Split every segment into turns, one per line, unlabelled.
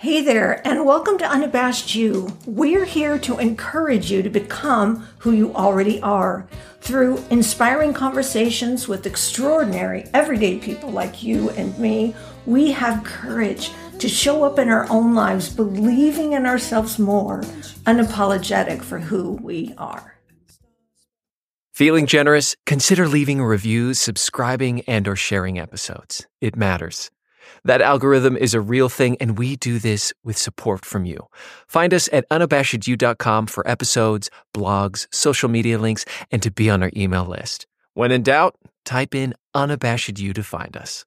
Hey there, and welcome to Unabashed You. We're here to encourage you to become who you already are through inspiring conversations with extraordinary, everyday people like you and me. We have courage to show up in our own lives, believing in ourselves more, unapologetic for who we are.
Feeling generous? Consider leaving reviews, subscribing, and or sharing episodes. It matters. That algorithm is a real thing, and we do this with support from you. Find us at unabashedyou.com for episodes, blogs, social media links, and to be on our email list. When in doubt, type in unabashed you to find us.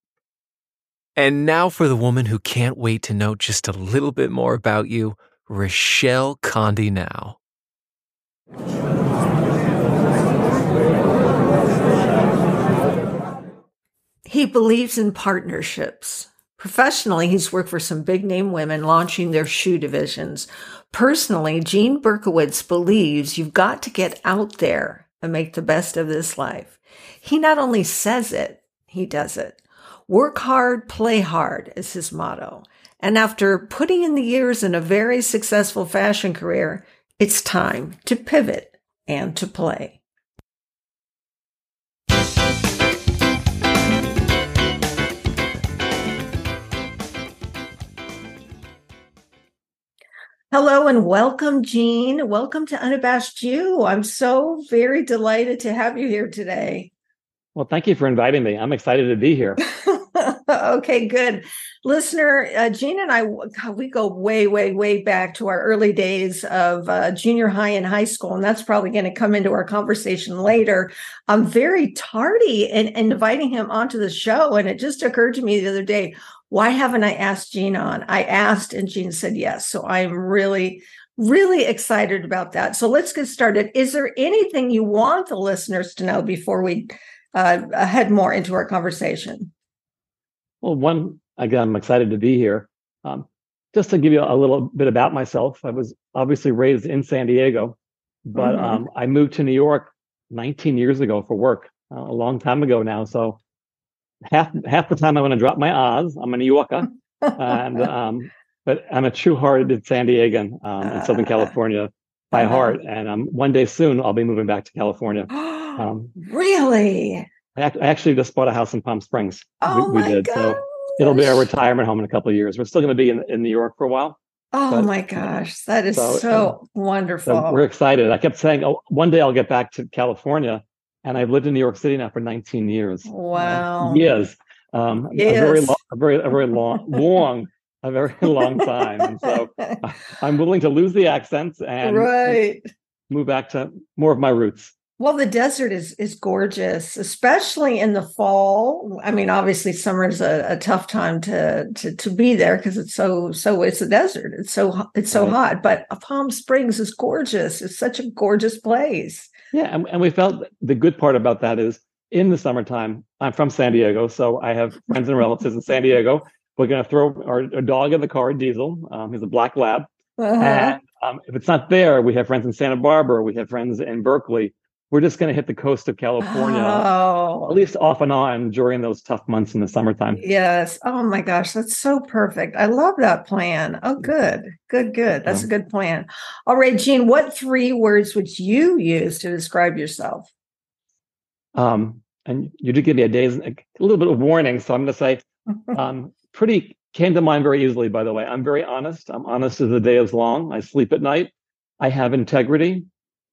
And now for the woman who can't wait to know just a little bit more about you, Rochelle Conde now.
He believes in partnerships. Professionally, he's worked for some big name women launching their shoe divisions. Personally, Gene Berkowitz believes you've got to get out there and make the best of this life. He not only says it, he does it. Work hard, play hard is his motto. And after putting in the years in a very successful fashion career, it's time to pivot and to play. Hello and welcome, Gene. Welcome to Unabashed You. I'm so very delighted to have you here today.
Well, thank you for inviting me. I'm excited to be here.
okay, good. Listener, uh, Gene and I, God, we go way, way, way back to our early days of uh, junior high and high school, and that's probably going to come into our conversation later. I'm very tardy in, in inviting him onto the show, and it just occurred to me the other day, why haven't I asked Gene on? I asked and Gene said yes. So I'm really, really excited about that. So let's get started. Is there anything you want the listeners to know before we uh, head more into our conversation?
Well, one, again, I'm excited to be here. Um, just to give you a little bit about myself, I was obviously raised in San Diego, but mm-hmm. um, I moved to New York 19 years ago for work, uh, a long time ago now. So half half the time I'm going to drop my Oz. I'm a New Yorker, and um, but I'm a true-hearted San Diegan um, in Southern ah. California by uh-huh. heart. And um, one day soon I'll be moving back to California.
Um, really?
I, I, actually just bought a house in Palm Springs.
Oh we, we my did. God. So
it'll be our retirement home in a couple of years. We're still going to be in, in New York for a while.
Oh but, my gosh, that is so, so wonderful.
So we're excited. I kept saying, oh, one day I'll get back to California and I've lived in New York City now for 19 years.
Wow.
Uh, years. Um, yes. A very, long, a very, a very long, long, a very long time. And so I'm willing to lose the accents and
right.
move back to more of my roots.
Well, the desert is is gorgeous, especially in the fall. I mean, obviously, summer is a, a tough time to to to be there because it's so so it's a desert. It's so it's so right. hot. But Palm Springs is gorgeous. It's such a gorgeous place.
Yeah, and, and we felt the good part about that is in the summertime. I'm from San Diego, so I have friends and relatives in San Diego. We're going to throw our, our, dog in the car, Diesel. Um, he's a black lab. Uh-huh. And um, if it's not there, we have friends in Santa Barbara. We have friends in Berkeley we're just going to hit the coast of California,
oh.
at least off and on during those tough months in the summertime.
Yes. Oh my gosh, that's so perfect. I love that plan. Oh, good, good, good. That's yeah. a good plan. All right, Gene, what three words would you use to describe yourself?
Um, and you did give me a day's a little bit of warning, so I'm going to say, um, pretty came to mind very easily. By the way, I'm very honest. I'm honest as the day is long. I sleep at night. I have integrity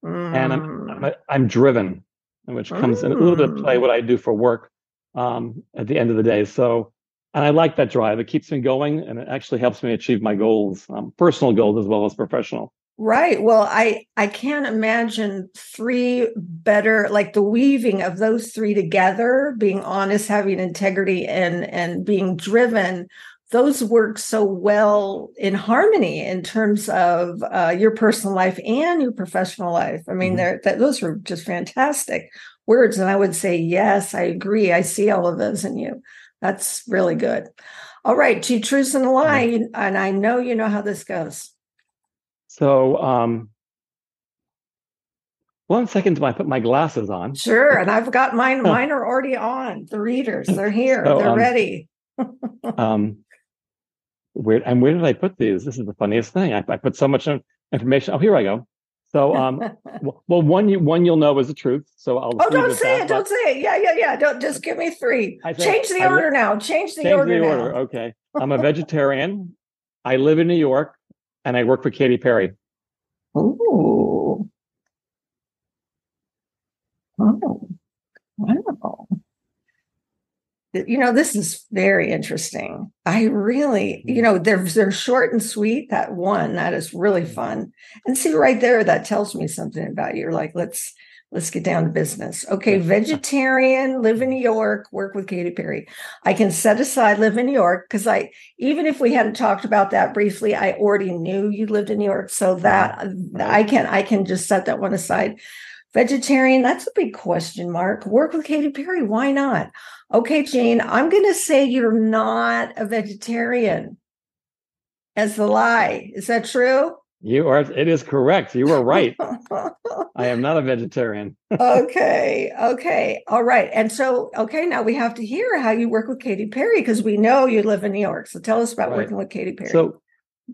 mm. and I'm, I'm. I'm driven, which comes in a little bit of play mm. what I do for work um, at the end of the day. So, and I like that drive. It keeps me going, and it actually helps me achieve my goals, um, personal goals as well as professional.
Right. Well, I I can't imagine three better like the weaving of those three together, being honest, having integrity and and being driven those work so well in harmony in terms of uh, your personal life and your professional life. I mean, mm-hmm. that, those are just fantastic words. And I would say, yes, I agree. I see all of those in you. That's really good. All right, two truths and a lie. Mm-hmm. And I know you know how this goes.
So, um, one second till I put my glasses on.
Sure. And I've got mine. Mine are already on. The readers, they're here. So, they're um, ready.
um, where and where did I put these? This is the funniest thing. I, I put so much information. Oh, here I go. So, um, well, one you one you'll know is the truth. So I'll.
Oh, don't say that, it! Don't say it! Yeah, yeah, yeah. Don't just give me three. Change the order now. Change the change order. The order.
Now. Okay. I'm a vegetarian. I live in New York, and I work for Katy Perry.
Ooh. Oh, wow you know this is very interesting. I really you mm-hmm. know they're they're short and sweet that one that is really mm-hmm. fun. And see right there that tells me something about you you're like let's let's get down to business. Okay vegetarian live in new york work with katy perry. I can set aside live in new york because i even if we hadn't talked about that briefly i already knew you lived in new york so that i can i can just set that one aside vegetarian that's a big question mark work with katy perry why not Okay, Jane, I'm going to say you're not a vegetarian as the lie. Is that true?
You are. It is correct. You were right. I am not a vegetarian.
okay. Okay. All right. And so, okay, now we have to hear how you work with Katy Perry because we know you live in New York. So tell us about right. working with Katy Perry.
So,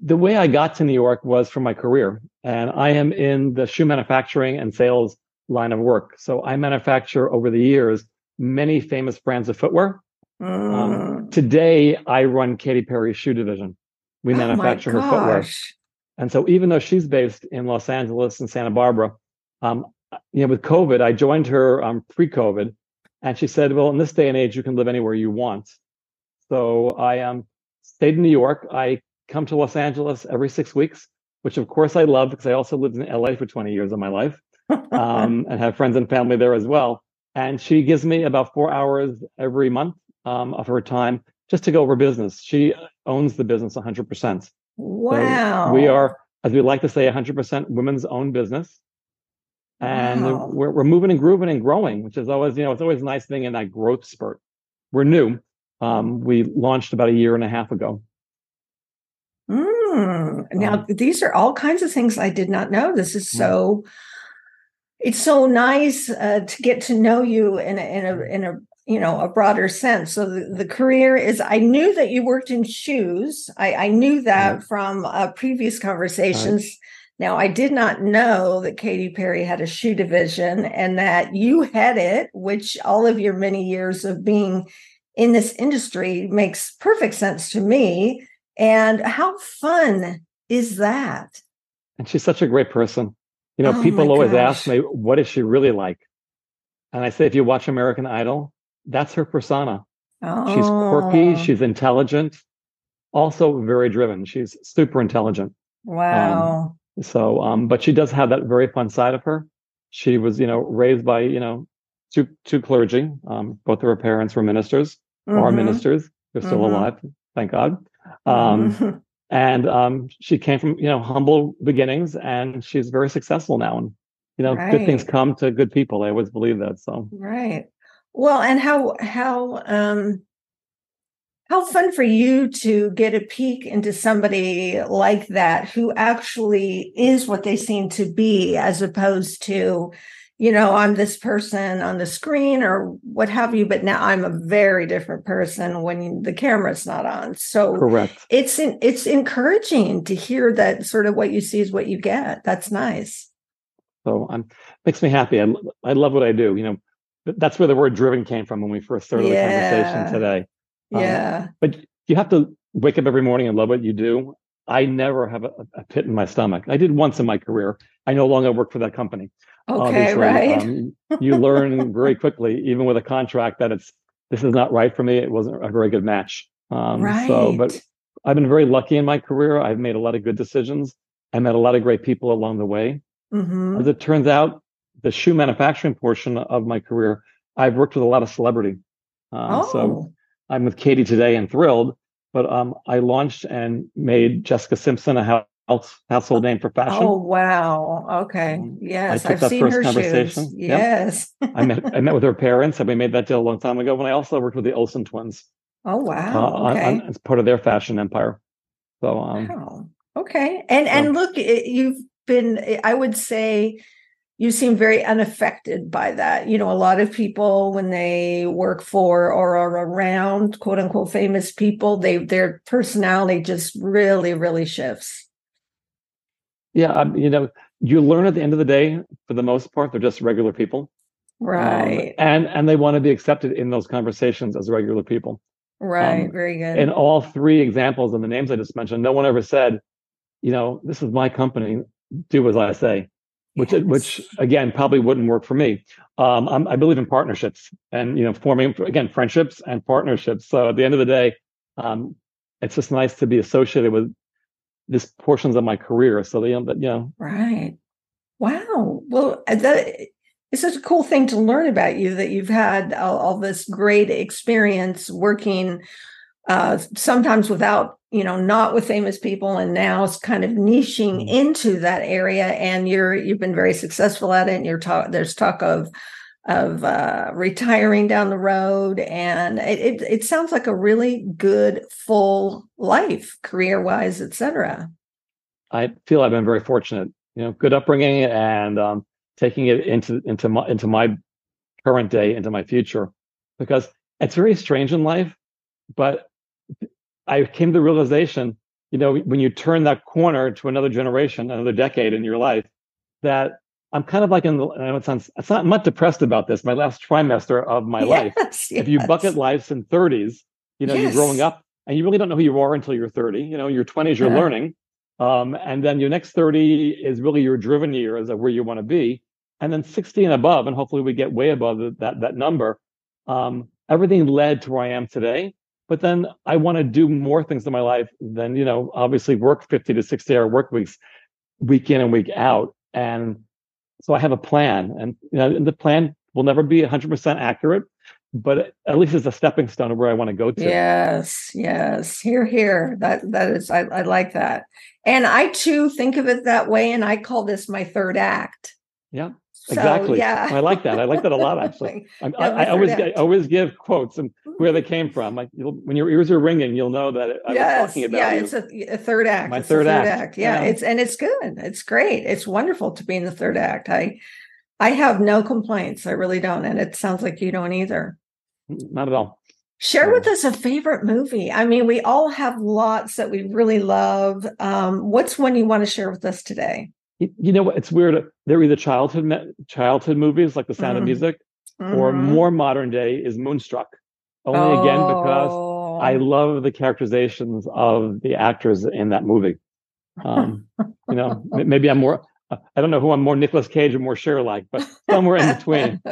the way I got to New York was from my career, and I am in the shoe manufacturing and sales line of work. So, I manufacture over the years many famous brands of footwear. Um, mm. Um, today, I run Katy Perry's shoe division. We oh manufacture her footwear. And so, even though she's based in Los Angeles and Santa Barbara, um, you know, with COVID, I joined her um, pre-COVID, and she said, "Well, in this day and age, you can live anywhere you want." So I um, stayed in New York. I come to Los Angeles every six weeks, which of course I love because I also lived in LA for 20 years of my life um, and have friends and family there as well and she gives me about four hours every month um, of her time just to go over business. She owns the business 100%.
Wow.
So we are, as we like to say, 100% women's own business. And wow. we're, we're moving and grooving and growing, which is always, you know, it's always a nice thing in that growth spurt. We're new. Um, we launched about a year and a half ago.
Mm. Now, um, these are all kinds of things I did not know. This is so it's so nice uh, to get to know you in a, in a in a you know a broader sense. So the, the career is i knew that you worked in shoes. I, I knew that from uh, previous conversations. Now i did not know that katy perry had a shoe division and that you had it which all of your many years of being in this industry makes perfect sense to me. And how fun is that?
And she's such a great person you know, oh people always gosh. ask me, what is she really like? And I say, if you watch American Idol, that's her persona. Oh. She's quirky, oh. she's intelligent, also very driven. She's super intelligent.
Wow.
Um, so, um, but she does have that very fun side of her. She was, you know, raised by, you know, two two clergy. Um, both of her parents were ministers, mm-hmm. are ministers. They're still mm-hmm. alive, thank God. Um, and um, she came from you know humble beginnings and she's very successful now and you know right. good things come to good people. I always believe that so.
Right. Well and how how um how fun for you to get a peek into somebody like that who actually is what they seem to be as opposed to you know, I'm this person on the screen or what have you, but now I'm a very different person when the camera's not on. So
correct.
It's it's encouraging to hear that sort of what you see is what you get. That's nice.
So I'm makes me happy. I, I love what I do. You know, that's where the word driven came from when we first started yeah. the conversation today.
Um, yeah.
But you have to wake up every morning and love what you do. I never have a, a pit in my stomach. I did once in my career. I no longer work for that company.
Okay, Obviously, right. Um,
you learn very quickly, even with a contract, that it's this is not right for me. It wasn't a very good match. Um, right. So, but I've been very lucky in my career. I've made a lot of good decisions. I met a lot of great people along the way. Mm-hmm. As it turns out, the shoe manufacturing portion of my career, I've worked with a lot of celebrity. Um, oh. So I'm with Katy today and thrilled. But um, I launched and made Jessica Simpson a household name for fashion.
Oh wow! Okay, um, yes, I've seen her shoes. Yes,
I met I met with her parents, and we made that deal a long time ago. When I also worked with the Olsen twins.
Oh wow! Uh, okay. on,
on, as part of their fashion empire. So um,
wow. Okay, and so, and look, you've been. I would say you seem very unaffected by that. You know, a lot of people when they work for or are around quote unquote famous people, they their personality just really, really shifts.
Yeah, um, you know, you learn at the end of the day, for the most part, they're just regular people,
um, right?
Um, and and they want to be accepted in those conversations as regular people,
right? Um, Very good.
In all three examples and the names I just mentioned, no one ever said, you know, this is my company, do as I say which yes. which again probably wouldn't work for me. Um, i believe in partnerships and you know forming again friendships and partnerships. So at the end of the day, um, it's just nice to be associated with these portions of my career. So they, that, you know
right. Wow. Well, uh, that it's such a cool thing to learn about you that you've had all, all this great experience working uh, sometimes without you know not with famous people and now it's kind of niching mm-hmm. into that area and you're you've been very successful at it and you're talk there's talk of of uh, retiring down the road and it, it, it sounds like a really good full life career wise etc
i feel i've been very fortunate you know good upbringing and um, taking it into into my into my current day into my future because it's very strange in life but I came to the realization, you know, when you turn that corner to another generation, another decade in your life, that I'm kind of like in the, I know it sounds, it's not, I'm not depressed about this. My last trimester of my yes, life. Yes. If you bucket lives in 30s, you know, yes. you're growing up and you really don't know who you are until you're 30. You know, your 20s, you're uh-huh. learning. Um, and then your next 30 is really your driven years of where you want to be. And then 60 and above, and hopefully we get way above that, that number. Um, everything led to where I am today but then I want to do more things in my life than, you know, obviously work 50 to 60 hour work weeks, week in and week out. And so I have a plan and, you know, the plan will never be 100% accurate, but at least it's a stepping stone of where I want to go to.
Yes, yes. Here, here. That that is I, I like that. And I too think of it that way. And I call this my third act.
Yeah. So, exactly. Yeah. I like that. I like that a lot, actually. yeah, I, I, always I always give quotes and where they came from. Like when your ears are ringing, you'll know that I yes, talking about.
Yeah,
you.
it's a, a, third act.
My third, third act. act.
Yeah, yeah, it's and it's good. It's great. It's wonderful to be in the third act. I I have no complaints. I really don't, and it sounds like you don't either.
Not at all.
Share with us a favorite movie. I mean, we all have lots that we really love. Um, what's one you want to share with us today?
You know what? It's weird. They're either childhood childhood movies like The Sound mm. of Music, mm-hmm. or more modern day is Moonstruck. Only oh. again because I oh. love the characterizations of the actors in that movie. Um, you know, maybe I'm more. I don't know who I'm more Nicolas Cage or more Cher like, but somewhere in between.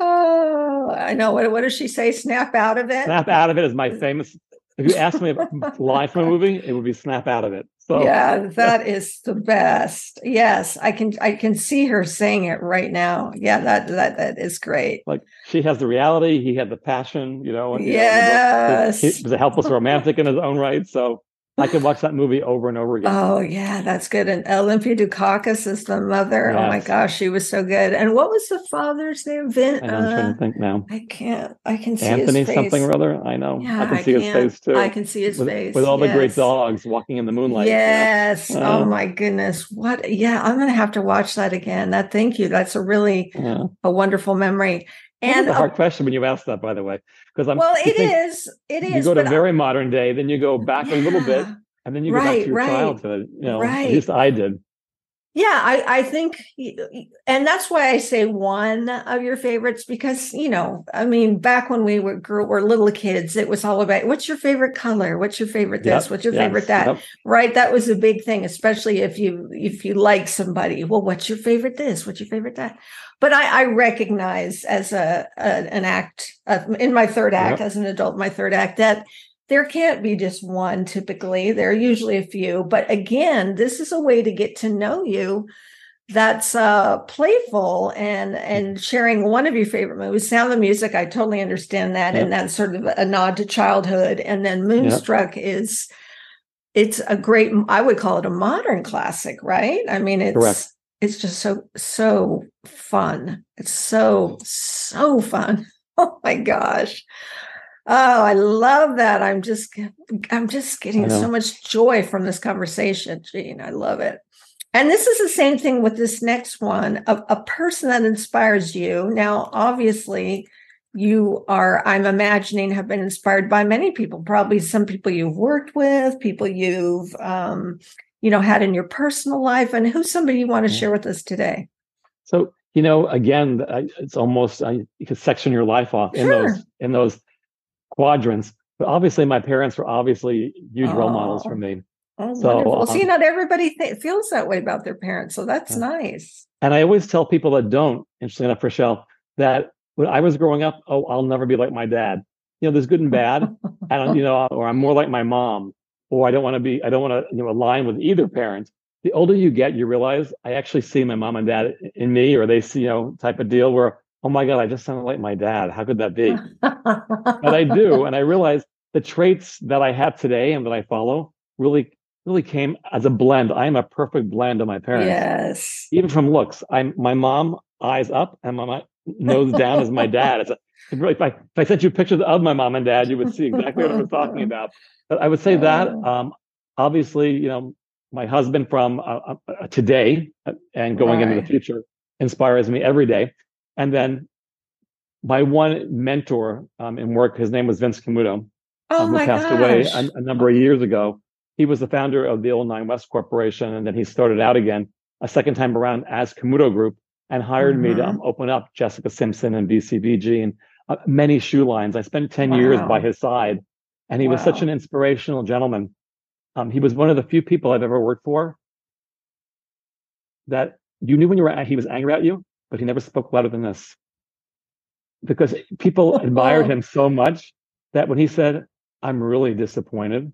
oh, I know. What, what does she say? Snap out of it.
Snap out of it is my famous. If you ask me a line from a movie, it would be snap out of it. Oh.
So yeah, that is the best. Yes, I can I can see her saying it right now. Yeah, that that that is great.
Like she has the reality, he had the passion, you know. And,
yes,
you know, he was a helpless romantic in his own right. So I could watch that movie over and over again.
Oh yeah, that's good. And Olympia Dukakis is the mother. Yes. Oh my gosh, she was so good. And what was the father's name? Vin.
I'm uh, trying to think now.
I can't. I can see
Anthony something or other. I know. Yeah, I can see I his face too.
I can see his
with,
face
with all yes. the great dogs walking in the moonlight.
Yes. Uh, oh my goodness. What? Yeah, I'm gonna have to watch that again. That. Thank you. That's a really yeah. a wonderful memory.
And a hard uh, question when you asked that, by the way, because I'm.
Well, it is. It is.
You go to very modern day, then you go back yeah. a little bit, and then you go right, back to your right, childhood. You know, right. at least I did.
Yeah, I, I think, and that's why I say one of your favorites because you know, I mean, back when we were grew, were little kids, it was all about what's your favorite color, what's your favorite this, yep, what's your yes, favorite that, yep. right? That was a big thing, especially if you if you like somebody. Well, what's your favorite this? What's your favorite that? But I, I recognize as a, a an act uh, in my third act yep. as an adult, my third act that there can't be just one typically. There are usually a few. But again this is a way to get to know you that's uh playful and and sharing one of your favorite movies. Sound of music i totally understand that. Yep. and that's sort of a nod to childhood. And then moonstruck yep. is it's a great i would call it a modern classic right? I mean it's Correct. it's just so so fun. It's so so fun. Oh my gosh Oh, I love that. I'm just I'm just getting so much joy from this conversation, Gene. I love it. And this is the same thing with this next one a, a person that inspires you. Now, obviously, you are, I'm imagining, have been inspired by many people, probably some people you've worked with, people you've, um, you know, had in your personal life. And who's somebody you want to share with us today?
So, you know, again, it's almost I, you could section your life off in those in those quadrants. But obviously, my parents were obviously huge role models
Oh.
for me.
Oh,
So,
wonderful. See,
um,
not everybody th- feels that way about their parents. So that's
Yeah.
nice.
And I always tell people that don't, interesting enough, Rochelle, that when I was growing up, oh, I'll never be like my dad. You know, there's good and bad, and you know, or I'm more like my mom, or I don't want to be, I don't want to, you know, align with either parent. The older you get, you realize I actually see my mom and dad in me, or they see, you know, type of deal where, oh my God, I just sound like my dad. How could that be? but I do, and I realize the traits that I have today and that I follow really, really came as a blend. I am a perfect blend of my parents
yes.
even from looks. I'm my mom eyes up and my, my nose down is my dad. It's a, really, if I if I sent you pictures of my mom and dad, you would see exactly what I was talking about. But I would say that um, obviously, you know, my husband from uh, uh, today uh, and going into the future inspires me every day. And then my one mentor um, in work, his name was Vince Camuto
Oh
um, who
my
passed
gosh.
away a, a number of years ago. He was the founder of the Old Nine West Corporation, and then he started out again a second time around as Camuto Group and hired me to um, open up Jessica Simpson and BCBG and uh, many shoe lines. I spent 10 years by his side, and he was such an inspirational gentleman. Um, he was one of the few people I've ever worked for that you knew when you were he was angry at you, but he never spoke louder than this. Because people admired him so much that when he said, I'm really disappointed,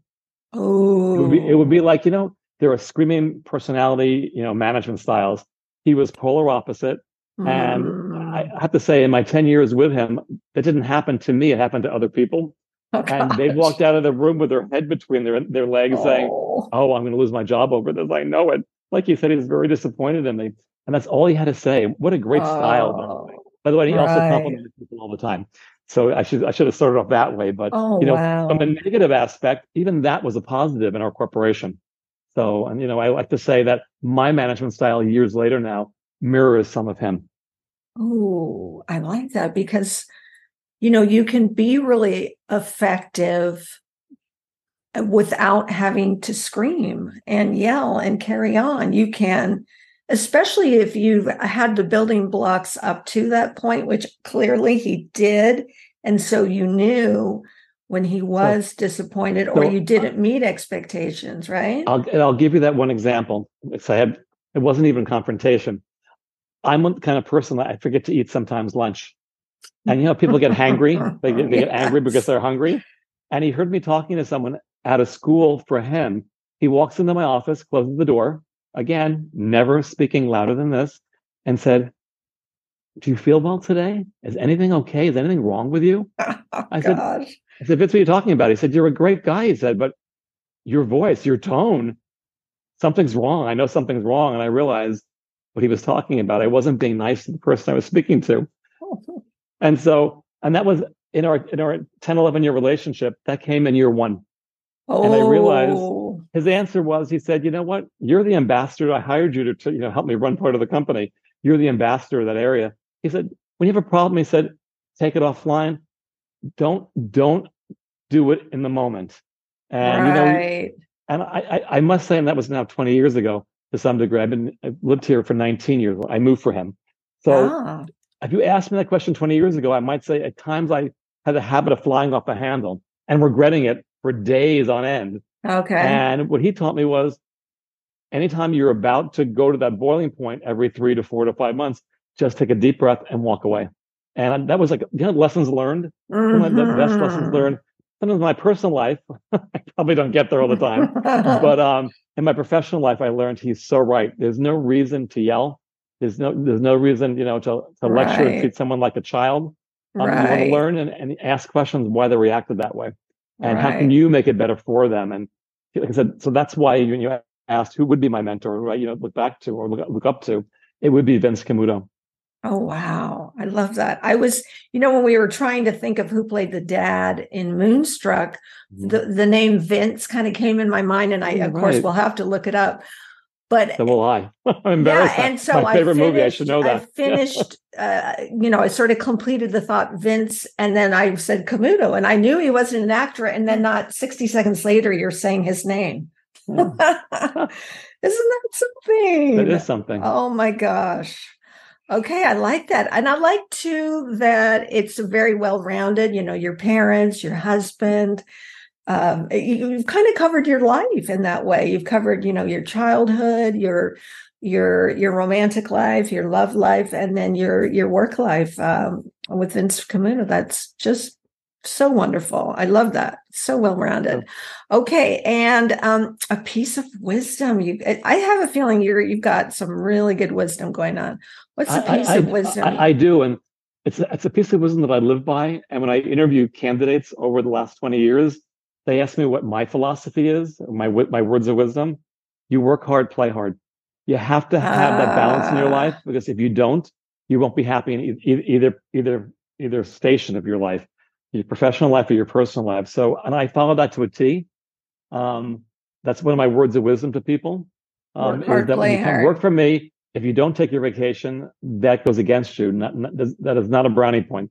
Oh,
it would be it would be like, you know, there are screaming personality, you know, management styles. He was polar opposite. And
Mm.
I have to say, in my 10 years with him, that didn't happen to me. It happened to other people.
Oh,
And they walked out of the room with their head between their their legs saying,
Oh.
Oh, I'm going to lose my job over this. I know it. Like you said, he was very disappointed in me. And that's all he had to say. What a great style. by the way.
Oh.
By the way, he also complimented people all the time. So I should I should have started off that way. But
Oh,
you know,
wow.
from a negative aspect, even that was a positive in our corporation. So, and you know, I like to say that my management style years later now mirrors some of him.
Oh, I like that because, you know, you can be really effective uh, without having to scream and yell and carry on. You can, especially if you've had the building blocks up to that point, which clearly he did. And so you knew when he was disappointed or
so,
you didn't meet expectations, right?
I'll and I'll give you that one example. It's I had it wasn't even confrontation. I'm the kind of person that I forget to eat sometimes lunch. And you know, people get hangry. They get, they get angry because they're hungry. And he heard me talking to someone at a school for him. He walks into my office, closes the door, again, never speaking louder than this, and said, Do you feel well today? Is anything okay? Is anything wrong with you?
Oh,
I said-
gosh.
I said, Vince, what are you talking about? He said, You're a great guy. He said, but your voice, your tone, something's wrong. I know something's wrong. And I realized what he was talking about. I wasn't being nice to the person I was speaking to. And so, and that was in our in our 10, 11 year relationship, that came in year one.
Oh,
I realized- His answer was, he said, you know what? You're the ambassador. I hired you to, to you know help me run part of the company. You're the ambassador of that area. He said, when you have a problem, he said, take it offline. Don't don't do it in the moment. And you know,
right.
and I, I, I must say, and that was now 20 years ago to some degree. I've been I've lived here for 19 years. I moved for him. So
Ah,
if you asked me that question 20 years ago, I might say at times I had a habit of flying off the handle and regretting it for days on end.
okay.
And what he taught me was anytime you're about to go to that boiling point every three to four to five months, just take a deep breath and walk away. And that was like, you know, lessons learned, some of the best lessons
Mhm.
learned. Sometimes in my personal life, I probably don't get there all the time but um in my professional life i learned he's so right there's no reason to yell there's no there's no reason you know to, to lecture and treat someone like a child um, you want to
right.
learn and, and ask questions why they reacted that way and how can you make it better for them and like i said so that's why when you asked who would be my mentor who i you know look back to or look, look up to it would be vince camuto
Oh wow, I love that. I was, you know, when we were trying to think of who played the dad in Moonstruck, mm-hmm. the the name Vince kind of came in my mind, and I, of course,
right.
will have to look it up. but
so will I. I'm embarrassed.
Yeah, and so
my
I finished,
movie. I should know that.
I finished, uh, you know, I sort of completed the thought Vince, and then I said Camuto, and I knew he wasn't an actor. And then not 60 seconds later, you're saying his name.
Yeah.
Isn't that something?
That is something.
Oh my gosh. Okay, I like that. And I like too that it's very well rounded, you know, your parents, your husband. Um, you, you've kind of covered your life in that way. You've covered, you know, your childhood, your your your romantic life, your love life, and then your your work life um, with Vince Camuto. That's just so wonderful. I love that. So well rounded. Okay, and um, a piece of wisdom. You, I have a feeling you're you've got some really good wisdom going on. What's a piece
I,
of
I,
wisdom?
I, I, do, and it's it's a piece of wisdom that I live by. And when I interview candidates over the last twenty years, they ask me what my philosophy is, my my words of wisdom. You work hard, play hard. You have to have that balance in your life
Ah.
because if you don't, you won't be happy in e- either either either station of your life, your professional life or your personal life. So, and I follow that to a T. Um, that's one of my words of wisdom to people. Um,
Work hard,
is that when you come
hard.
work for me, if you don't take your vacation, that goes against you. Not, not, that is not a brownie point.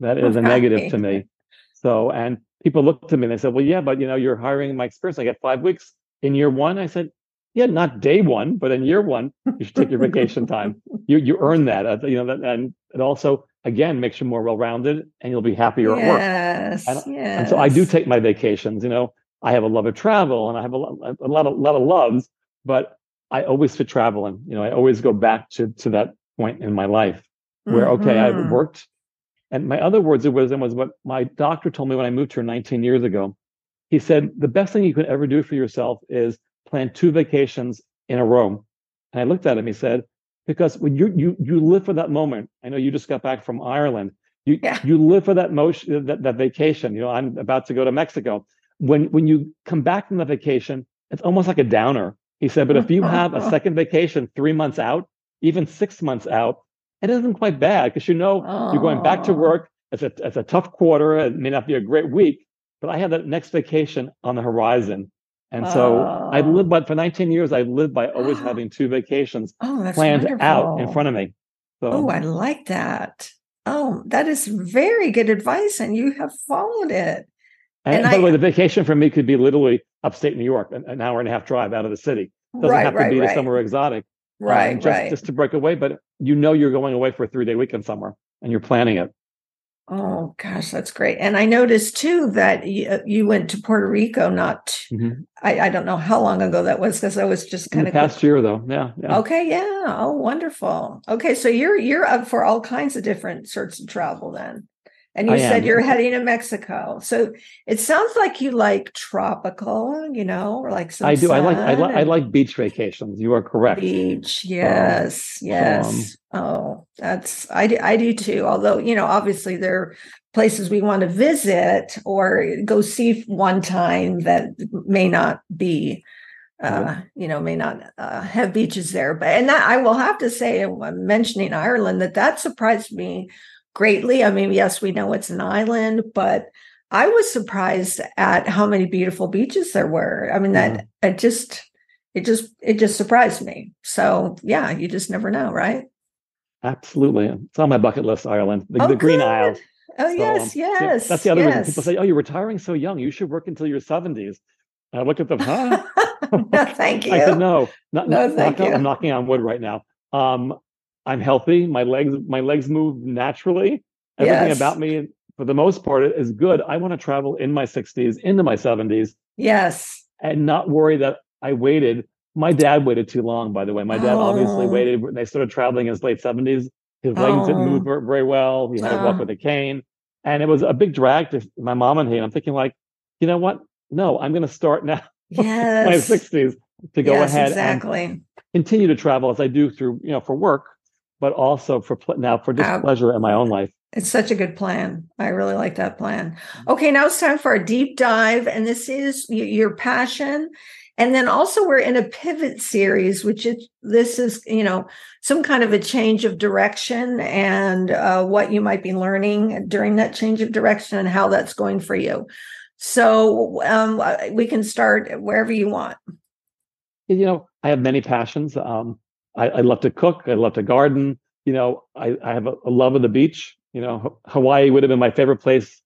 That is a negative to me. So, and people look to me and they said, well, yeah, but you know, you're hiring my experience. I get five weeks in year one. I said, yeah, not day one, but in year one, you should take your vacation time. You you earn that, uh, you know, that, and it also again makes you more well-rounded, and you'll be happier at work.
yes,
And-
yes.
And so I do take my vacations. You know, I have a love of travel, and I have a, lo- a lot of lot of loves, but I always fit traveling. You know, I always go back to to that point in my life where okay, I worked. And my other words of wisdom was what my doctor told me when I moved here 19 years ago. He said the best thing you could ever do for yourself is plan two vacations in a row. And I looked at him. He said, because when you you you live for that moment. I know you just got back from Ireland. You
Yeah.
you live for that motion uh, that, that vacation. You know, I'm about to go to Mexico. When when you come back from the vacation, it's almost like a downer. He said, but if you have a second vacation three months out, even six months out, it isn't quite bad because you know you're going back to
Oh.
work. It's a it's a tough quarter. It may not be a great week, but I have that next vacation on the horizon. And so I
Oh.
lived by for 19 years. I lived by always having two vacations
Oh,
planned out in front of me. So
Oh, I like that. Oh, that is very good advice, and you have followed it.
and,
and
by
I-
the way, the vacation for me could be literally upstate New York, an, an hour and a half drive out of the city. Doesn't
right,
have to
right,
be
right,
to somewhere exotic. um,
right,
just,
right.
just to break away, but you know you're going away for a three day weekend somewhere and you're planning it.
Oh gosh, that's great. And I noticed too that you, you went to Puerto Rico. Not,
Mhm.
I, I don't know how long ago that was because I was just kind of
past year, though, yeah, yeah.
Okay, yeah. Oh, wonderful. Okay, so you're you're up for all kinds of different sorts of travel then. And you
I
said
am.
you're heading to Mexico. So it sounds like you like tropical, you know, or like some
I do. I like. I like. I like beach vacations. You are correct.
beach. Yes, yes. oh, that's I do I do too. Although, you know, obviously there are places we want to visit or go see one time that may not be uh, you know, may not uh, have beaches there. But and that I will have to say, when mentioning Ireland, that that surprised me greatly. I mean, yes, we know it's an island, but I was surprised at how many beautiful beaches there were. I mean, that it just it just it just surprised me. So yeah, you just never know, right?
Absolutely, it's on my bucket list. Ireland, the,
Oh,
the Green. Isle.
Oh
So,
yes,
um, yeah,
yes.
that's the other reason people say, "Oh, you're retiring so young. You should work until your 70s." I look at them, huh?
no, thank you.
I said, "No, not,
No,
not-
thank
knock
you.
I'm knocking on wood right now. Um, I'm healthy. My legs, my legs move naturally. Everything
Yes.
about me, for the most part, is good. I want to travel in my 60s, into my 70s,
Yes.
and not worry that I waited. My dad waited too long, by the way. My dad obviously
Oh.
waited. when They started traveling in his late 70s. His legs didn't
Oh.
move very well. He had to walk
Ah.
with a cane. And it was a big drag to my mom and he. And I'm thinking, like, you know what? No, I'm going to start now,
Yes.
my 60s, to go
yes,
ahead and
exactly.
continue to travel as I do through, you know, for work, but also for pl- now for just pleasure in my own life.
It's such a good plan. I really like that plan. Okay, now it's time for a deep dive, and this is your passion. And then also we're in a pivot series, which is this is you know some kind of a change of direction and uh, what you might be learning during that change of direction and how that's going for you. So um, we can start wherever you want.
you know, I have many passions. Um, I, I love to cook. I love to garden. You know, I, I have a, a love of the beach. You know, Hawaii would have been my favorite place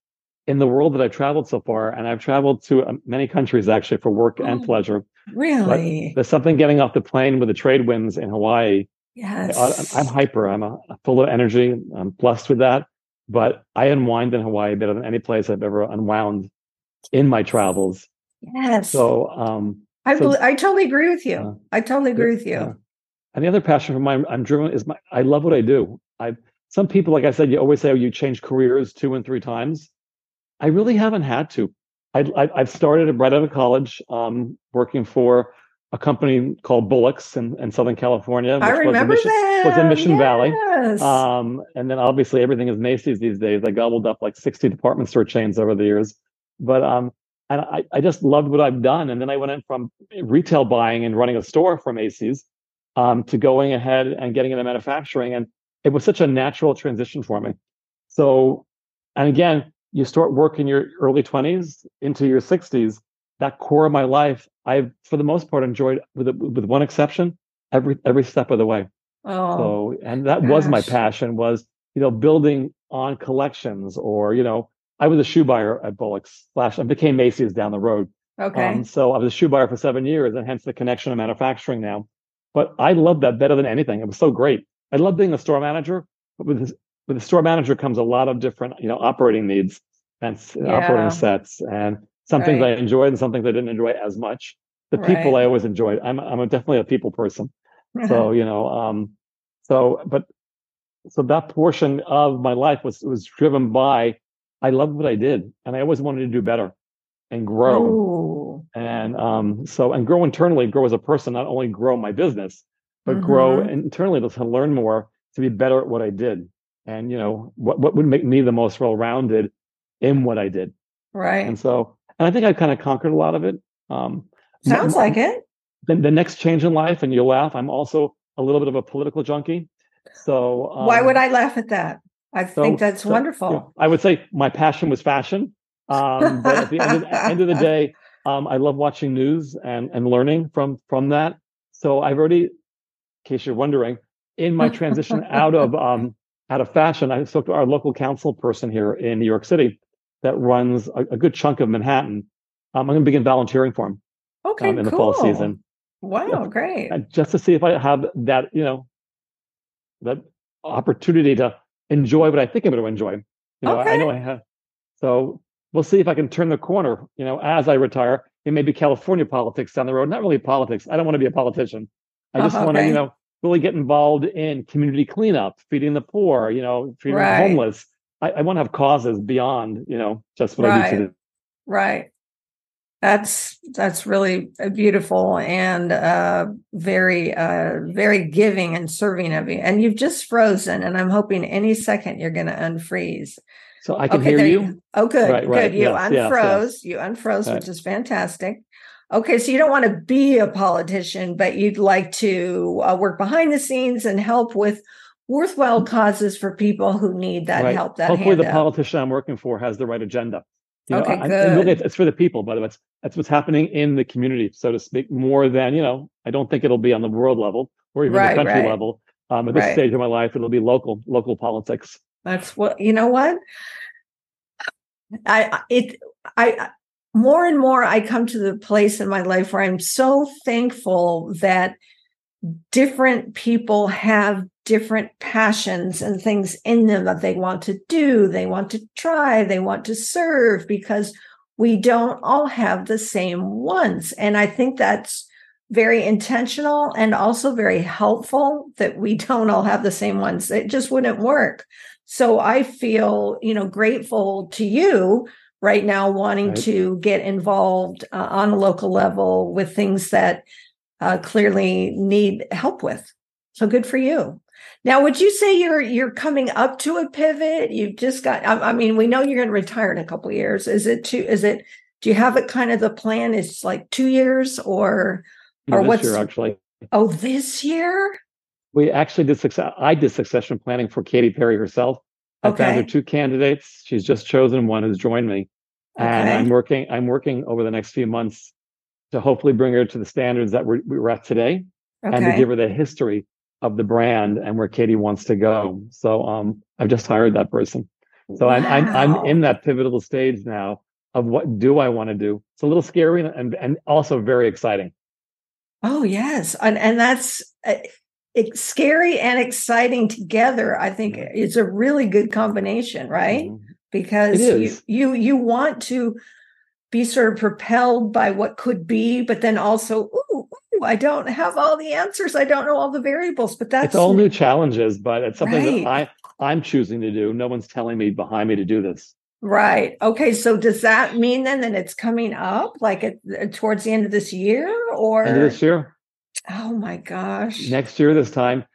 in the world that I've traveled so far, and I've traveled to um, many countries actually for work and
Oh,
pleasure.
Really?
But there's something getting off the plane with the trade winds in Hawaii.
Yes.
I, I'm hyper. I'm a, full of energy. I'm blessed with that. But I unwind in Hawaii better than any place I've ever unwound in my travels.
yes.
So, um,
I,
so-
I totally agree with you.
Uh,
I totally agree with you.
yeah. And the other passion for mine, I'm driven is my. I love what I do. I some people, like I said, you always say, "Oh, you change careers two and three times." I really haven't had to. I, I, I've started right out of college, um, working for a company called Bullock's in, in Southern California.
I
which was in
remember
Mission-
that.
was in Mission Valley. Um, and then obviously everything is Macy's these days. I gobbled up like 60 department store chains over the years. But um, and I, I just loved what I've done. And then I went in from retail buying and running a store for Macy's um, to going ahead and getting into manufacturing. And it was such a natural transition for me. So, and again, you start work in your early 20s into your 60s. That core of my life, I've for the most part enjoyed, with with one exception, every every step of the way.
oh,
So, and that was my passion was, you know, building on collections or, you know, I was a shoe buyer at Bullock's slash and became Macy's down the road.
okay.
Um, so I was a shoe buyer for seven years and hence the connection to manufacturing now. But I loved that better than anything. It was so great. I love being a store manager, but with this, with the store manager comes a lot of different, you know, operating needs and
Yeah.
operating sets and some things I enjoyed and some things I didn't enjoy as much. The people
Right.
I always enjoyed. I'm I'm a, definitely a people person so you know um so but so that portion of my life was was driven by i loved what i did and i always wanted to do better and grow
Ooh.
and um so and grow internally grow as a person not only grow my business but grow
Mhm.
internally to, learn more to be better at what i did and you know what what would make me the most well-rounded in what i did
Right.
and so and i think i kind of conquered a lot of it um
Sounds
m-
like it.
the, the next change in life, and you'll laugh, I'm also a little bit of a political junkie. So um,
Why would I laugh at that? I
so-
think that's
so,
wonderful.
you know, I would say my passion was fashion, um, but at the end of, the end of the day, um, I love watching news and and learning from from that. So I've already, in case you're wondering, in my transition out of um, out of fashion, I spoke to our local council person here in New York City that runs a, a good chunk of Manhattan. Um, I'm going to begin volunteering for him
okay,
um, in the fall season.
Wow, great.
just to see if I have that, you know, that opportunity to enjoy what I think I'm going to enjoy. You know, I- I know I have. So we'll see if I can turn the corner. You know, as I retire, it may be California politics down the road. Not really politics. I don't want to be a politician. I just
Uh-huh,
want to, you know, really get involved in community cleanup, feeding the poor. You know, feeding
Right.
the homeless. I, I want to have causes beyond, you know, just what I do
Right.
today.
Right. That's that's really uh, beautiful and uh, very uh, very giving and serving of you. And you've just frozen, and I'm hoping any second you're going to unfreeze.
So I can
okay,
hear
there
you.
Oh, good,
Right, right.
good. You
Yes, yes,
unfroze. You unfroze,
Right.
which is fantastic. Okay, so you don't want to be a politician, but you'd like to uh, work behind the scenes and help with worthwhile causes for people who need that
Right.
help. That
Hopefully, the politician I'm working for has the right agenda. You know,
Okay,
I- and really
good.
it's, for the people, but it's that's what's happening in the community, so to speak, more than you know. I don't think it'll be on the world level or even
Right,
the country
right.
level. Um, at this
Right.
stage of my life, it'll be local, local politics.
That's what you know. What I it I- more and more I come to the place in my life where I'm so thankful that different people have different passions and things in them that they want to do, they want to try, they want to serve because we don't all have the same ones. And I think that's very intentional and also very helpful that we don't all have the same ones. It just wouldn't work. So I feel, you know, grateful to you right now wanting
Right.
to get involved uh, on a local level with things that uh, clearly need help with. So good for you. Now, would you say you're you're coming up to a pivot? You've just got. I, I mean, we know you're going to retire in a couple of years. Is it two? Is it? Do you have it kind of the plan? Is like two years or? Or
this
what's-
year, actually,
Oh, this year?
We actually did success. I did succession planning for Katy Perry herself. I found her two candidates. She's just chosen one who's joined me, and
Okay.
I'm working. I'm working over the next few months to hopefully bring her to the standards that we're, we're at today okay. and to give her the history of the brand and where Katy wants to go. So um, I've just hired that person. So wow. I'm, I'm I'm in that pivotal stage now of what do I want to do. It's a little scary and and also very exciting.
Oh yes, and and that's uh, it's scary and exciting together. I think it's a really good combination, right? Mm-hmm. Because you you you want to be sort of propelled by what could be, but then also, ooh, ooh, I don't have all the answers. I don't know all the variables, but that's
it's all new challenges, but it's something right. that I I'm choosing to do. No one's telling me behind me to do this.
Right. Okay. So does that mean then that it's coming up like at, uh, towards the end of this year or
end of this year?
Oh my gosh.
Next year, this time,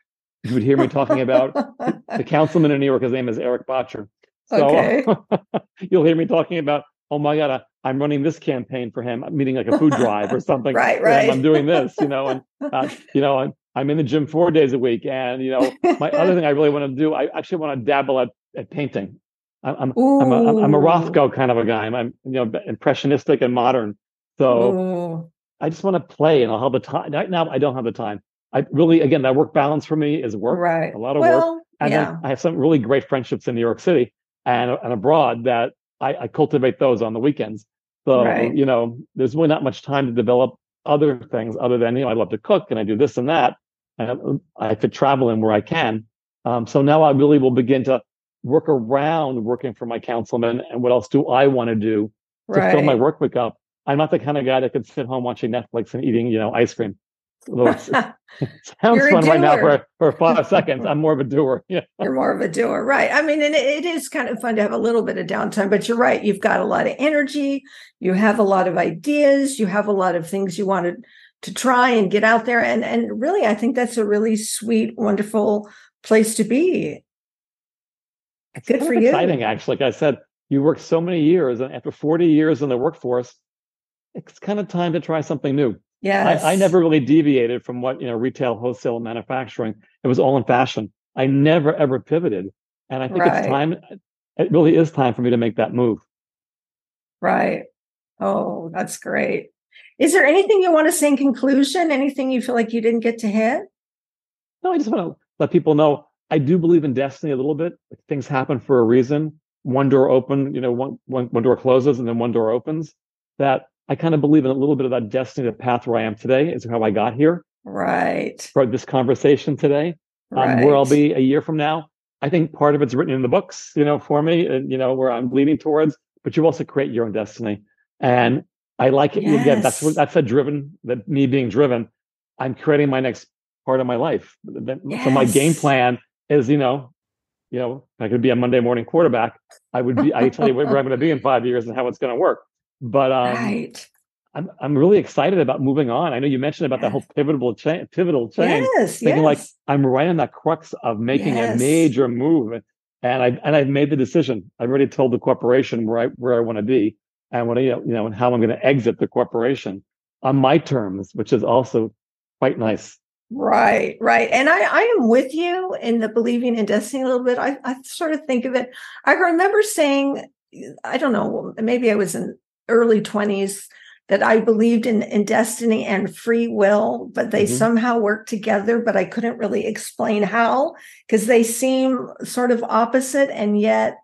you would hear me talking about the councilman in New York. His name is Erik Bottcher. So okay. you'll hear me talking about, oh my God, I, am running this campaign for him, meaning like a food drive or something.
right, right.
I'm doing this, you know, and, uh, you know, and I'm in the gym four days a week. And, you know, my other thing I really want to do, I actually want to dabble at, at painting. I'm, I'm, I'm, a, I'm a Rothko kind of a guy. I'm, I'm, you know, impressionistic and modern. So Ooh. I just want to play and I'll have the time. Right now, I don't have the time. I really, again, that work balance for me is work,
right?
A lot of well, work. And yeah. then I have some really great friendships in New York City and, and abroad that I, I cultivate those on the weekends. So, right. you know, there's really not much time to develop other things other than, you know, I love to cook and I do this and that. And I fit travel in where I can. Um, so now I really will begin to work around working for my councilman and what else do I want to do to right. fill my work week up. I'm not the kind of guy that could sit home watching Netflix and eating, you know, ice cream. Although it sounds fun right now for, for five seconds. I'm more of a doer. Yeah.
You're more of a doer. Right. I mean, and it, it is kind of fun to have a little bit of downtime, but you're right. You've got a lot of energy. You have a lot of ideas. You have a lot of things you wanted to try and get out there. And, and really, I think that's a really sweet, wonderful place to be.
It's Good for you. Exciting, actually. Like I said, you worked so many years, and after 40 years in the workforce, it's kind of time to try something new.
Yeah,
I, I, never really deviated from what you know retail, wholesale, manufacturing. It was all in fashion. I never ever pivoted, and I think right. it's time. It really is time for me to make that move.
Right. Oh, that's great. Is there anything you want to say in conclusion? Anything you feel like you didn't get to hit?
No, I just want to let people know I do believe in destiny a little bit. Things happen for a reason. One door open, you know, one, one, one door closes and then one door opens. That I kind of believe in a little bit of that destiny, the path where I am today is how I got here.
Right.
For this conversation today. Right. Um, where I'll be a year from now. I think part of it's written in the books, you know, for me, and you know, where I'm leading towards, but you also create your own destiny. And I like it. Yes. Again, that's that's a driven, that me being driven. I'm creating my next part of my life. Yes. So my game plan is, you know, you know, I could be a Monday morning quarterback. I would be, I tell you where I'm going to be in five years and how it's going to work. But um, right. I'm I'm really excited about moving on. I know you mentioned about that whole pivotal change, pivotal change.
Yes,
thinking
yes.
like I'm right on that crux of making yes. a major move, and I and I've made the decision. I've already told the corporation where I where I want to be and what I, you know and how I'm going to exit the corporation on my terms, which is also quite nice.
Right, right. And I, I am with you in the believing in destiny a little bit. I, I sort of think of it. I remember saying, I don't know, maybe I was in early 20s that I believed in, in destiny and free will, but they mm-hmm. somehow work together, but I couldn't really explain how because they seem sort of opposite. And yet,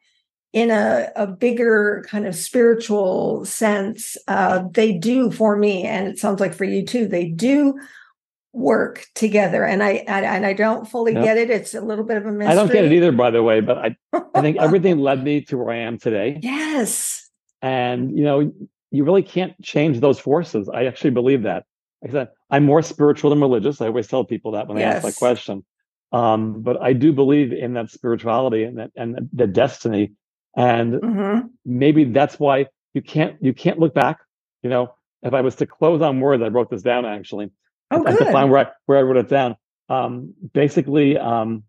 in a, a bigger kind of spiritual sense, uh, they do for me, and it sounds like for you too, they do work together and i and, and i don't fully get it it's a little bit of a mystery
i don't get it either by the way but i i think everything led me to where i am today
yes
and you know you really can't change those forces i actually believe that like i said i'm more spiritual than religious i always tell people that when yes. they ask that question um, but i do believe in that spirituality and that and the destiny and mm-hmm. maybe that's why you can't you can't look back you know if i was to close on words i wrote this down actually
Oh, good.
to find where I, where I wrote it down. Um, basically, um,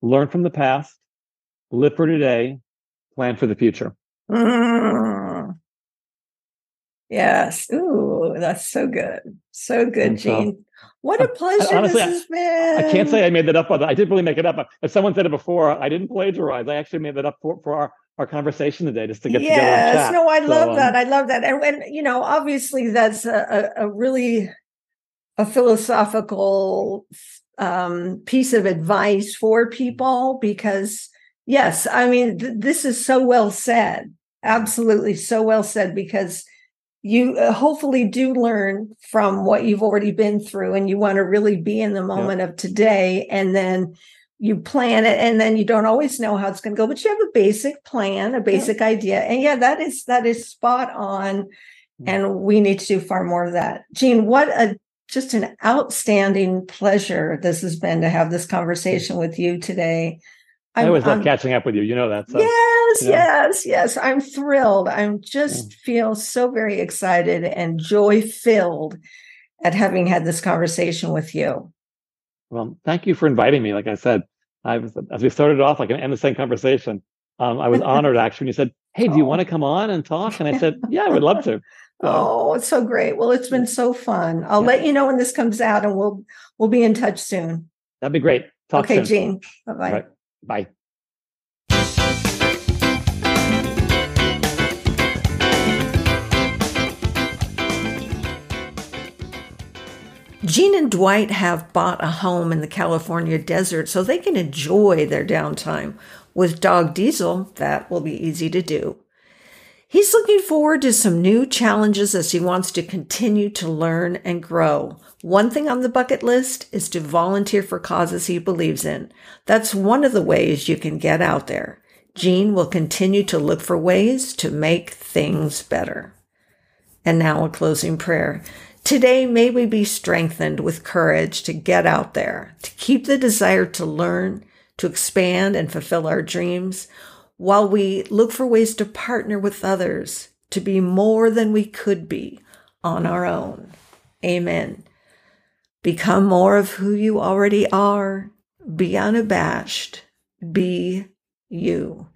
learn from the past, live for today, plan for the future.
Mm. Yes. Ooh, that's so good. So good, Gene. What a pleasure I, honestly, this has been.
I can't say I made that up. I didn't really make it up. If someone said it before, I didn't plagiarize. I actually made that up for, for our our conversation today, just to get
yes,
together.
Yes, no, I
so,
love
um,
that. I love that, and, and you know, obviously, that's a, a, a really a philosophical um, piece of advice for people because, yes, I mean, th- this is so well said. Absolutely, so well said because you uh, hopefully do learn from what you've already been through and you want to really be in the moment of today and then you plan it and then you don't always know how it's going to go but you have a basic plan a basic yeah. idea and yeah that is that is spot on mm-hmm. and we need to do far more of that Gene what a just an outstanding pleasure this has been to have this conversation with you today
i always love I'm, catching up with you you know that so,
yes
you know.
yes yes i'm thrilled i'm just yeah. feel so very excited and joy filled at having had this conversation with you
well, thank you for inviting me. Like I said, I was as we started off like an end the same conversation. Um, I was honored actually when you said, "Hey, do you oh. want to come on and talk?" And I said, "Yeah, I would love to."
So, oh, it's so great. Well, it's been so fun. I'll yeah. let you know when this comes out, and we'll we'll be in touch soon.
That'd be great.
Talk okay, soon. Gene. Bye-bye.
Right. Bye.
Gene and Dwight have bought a home in the California desert so they can enjoy their downtime. With dog Diesel, that will be easy to do. He's looking forward to some new challenges as he wants to continue to learn and grow. One thing on the bucket list is to volunteer for causes he believes in. That's one of the ways you can get out there. Gene will continue to look for ways to make things better. And now a closing prayer. Today, may we be strengthened with courage to get out there, to keep the desire to learn, to expand and fulfill our dreams, while we look for ways to partner with others to be more than we could be on our own. Amen. Become more of who you already are. Be unabashed. Be you.